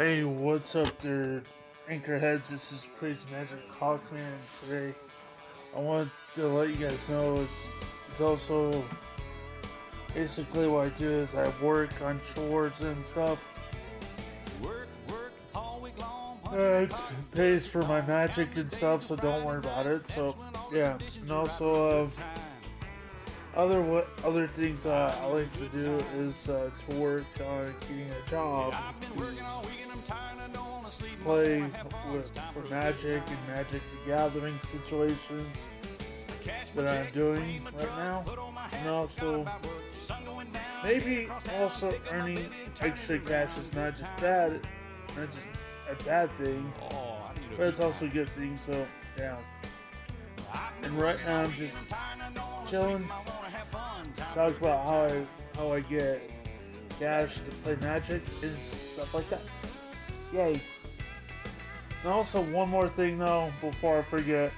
Hey, what's up there, Anchorheads? This is Crazy Magic Hawkman. Today, I want to let you guys know it's, it's also basically what I do is I work on chores and stuff. Work, work, all week long. It pays for my magic and stuff, so don't worry about it. So, yeah. And also, uh, other what other things uh, I like to do is uh, to work on getting a job. Play with for Magic and Magic the Gathering situations that I'm doing right now, and also maybe also earning extra cash is not just bad, not just a bad thing, but it's also a good thing. So yeah, and right now I'm just chilling. talk about how I how I get cash to play Magic and stuff like that. Yay! And also one more thing though, before I forget.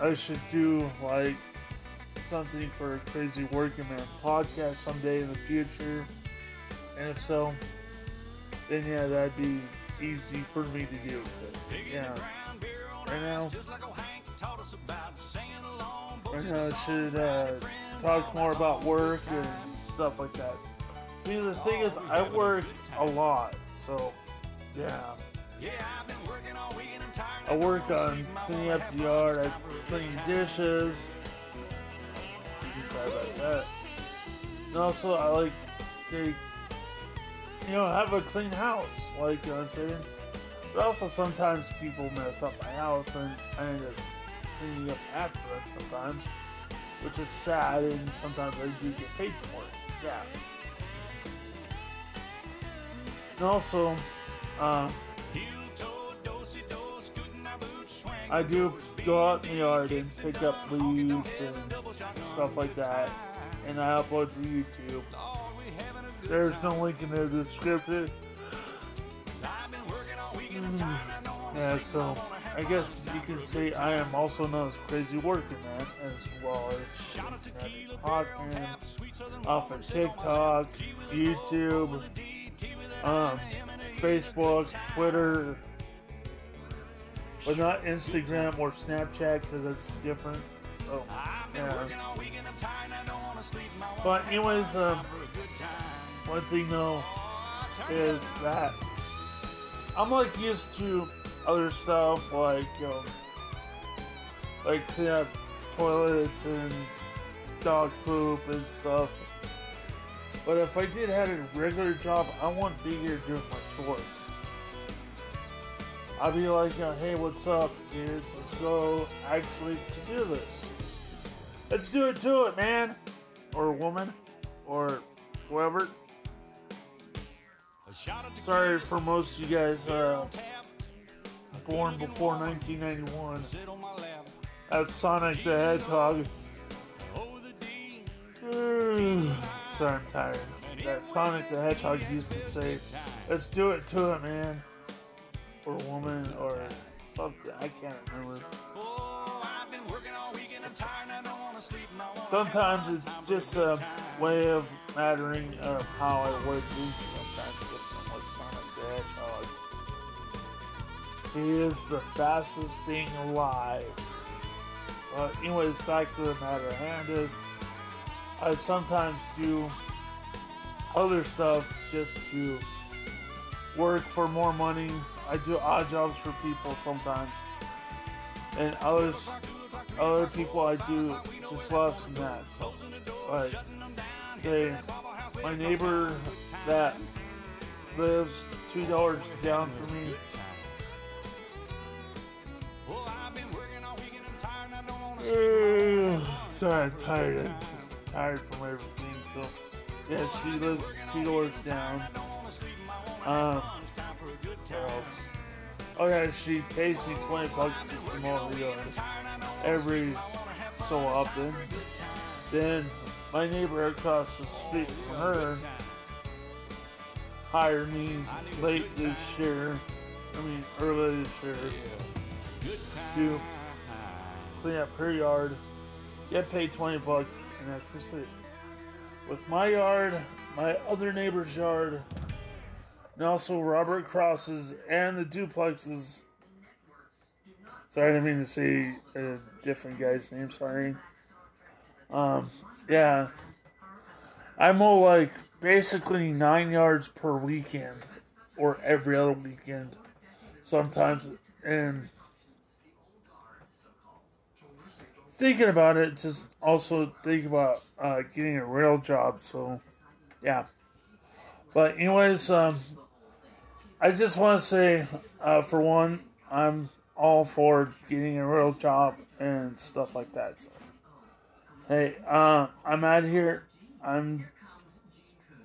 I should do like something for a Crazy Working Man podcast someday in the future. And if so, then yeah, that'd be easy for me to do. So, yeah. the ground, beer on Right now- just like old Hank taught us about. Singing along, both Right now, I should uh, talk more about work and stuff like that. See, the thing is, I work a lot, so yeah. I work on cleaning up the yard, I clean dishes. You can say that. And also, I like to, you know, have a clean house, like you know what I'm saying. But also, sometimes people mess up my house, and I end up cleaning up after them sometimes, which is sad. And sometimes I do get paid for it. Yeah. And also, swing I do go out in the yard and pick up leaves and stuff like that. and I upload to YouTube. There's no link in the description. Wanna Yeah, so I guess you can say I am also known as Crazy Working Man, as well as southern off of TikTok, YouTube, um, Facebook. Twitter, but not Instagram or Snapchat because it's different. So, yeah. But anyways, um, one thing though is that I'm like used to other stuff like um, like clean up toilets and dog poop and stuff. But if I did have a regular job, I wouldn't be here doing my chores. I'd be like, uh, hey, what's up, dudes? Let's go actually to do this. Let's do it to it, man. Or woman. Or whoever. Sorry for most of you guys uh, born before 1991. sit on my lap. That's Sonic the Hedgehog. Sorry, I'm tired. That Sonic the Hedgehog used to say, let's do it to it, man. Or woman, or something. I can't remember. Sometimes it's just a way of mattering of how I do sometimes different with Sonic the Hedgehog. He is the fastest thing alive. But anyways, back to the matter at hand is I sometimes do other stuff just to work for more money. I do odd jobs for people sometimes. And others other people I do just less than that. So like say my neighbor that lives two dollars down from me sleep. Sorry, I'm tired. Tired from everything. So, yeah, she lives two doors down. Um, oh yeah, she pays me 20 bucks just to mow the yard every so often. Then my neighbor across the street from her hired me late this year. I mean, early this year to clean up her yard. Get paid 20 bucks, and that's just it. with my yard, my other neighbor's yard, and also Robert Cross's and the duplexes. Sorry, I didn't mean to say a different guy's name. Sorry. Um, yeah. I mow like basically nine yards per weekend, or every other weekend, sometimes. And thinking about it, just also think about uh, getting a real job. So, yeah. But anyways, um, I just want to say, uh, for one, I'm all for getting a real job and stuff like that. So, hey, uh, I'm out here. I'm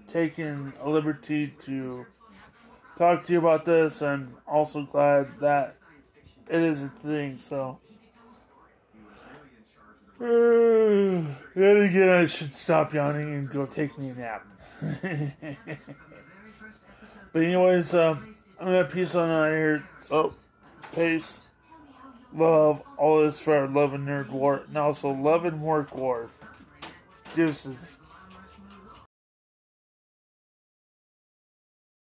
taking a liberty to talk to you about this. I'm also glad that it is a thing. So, then again, I should stop yawning and go take me a nap. but anyways, um, I'm gonna peace on out here. So, peace, love, all this for our love and nerd war, and also love and work war. Deuces.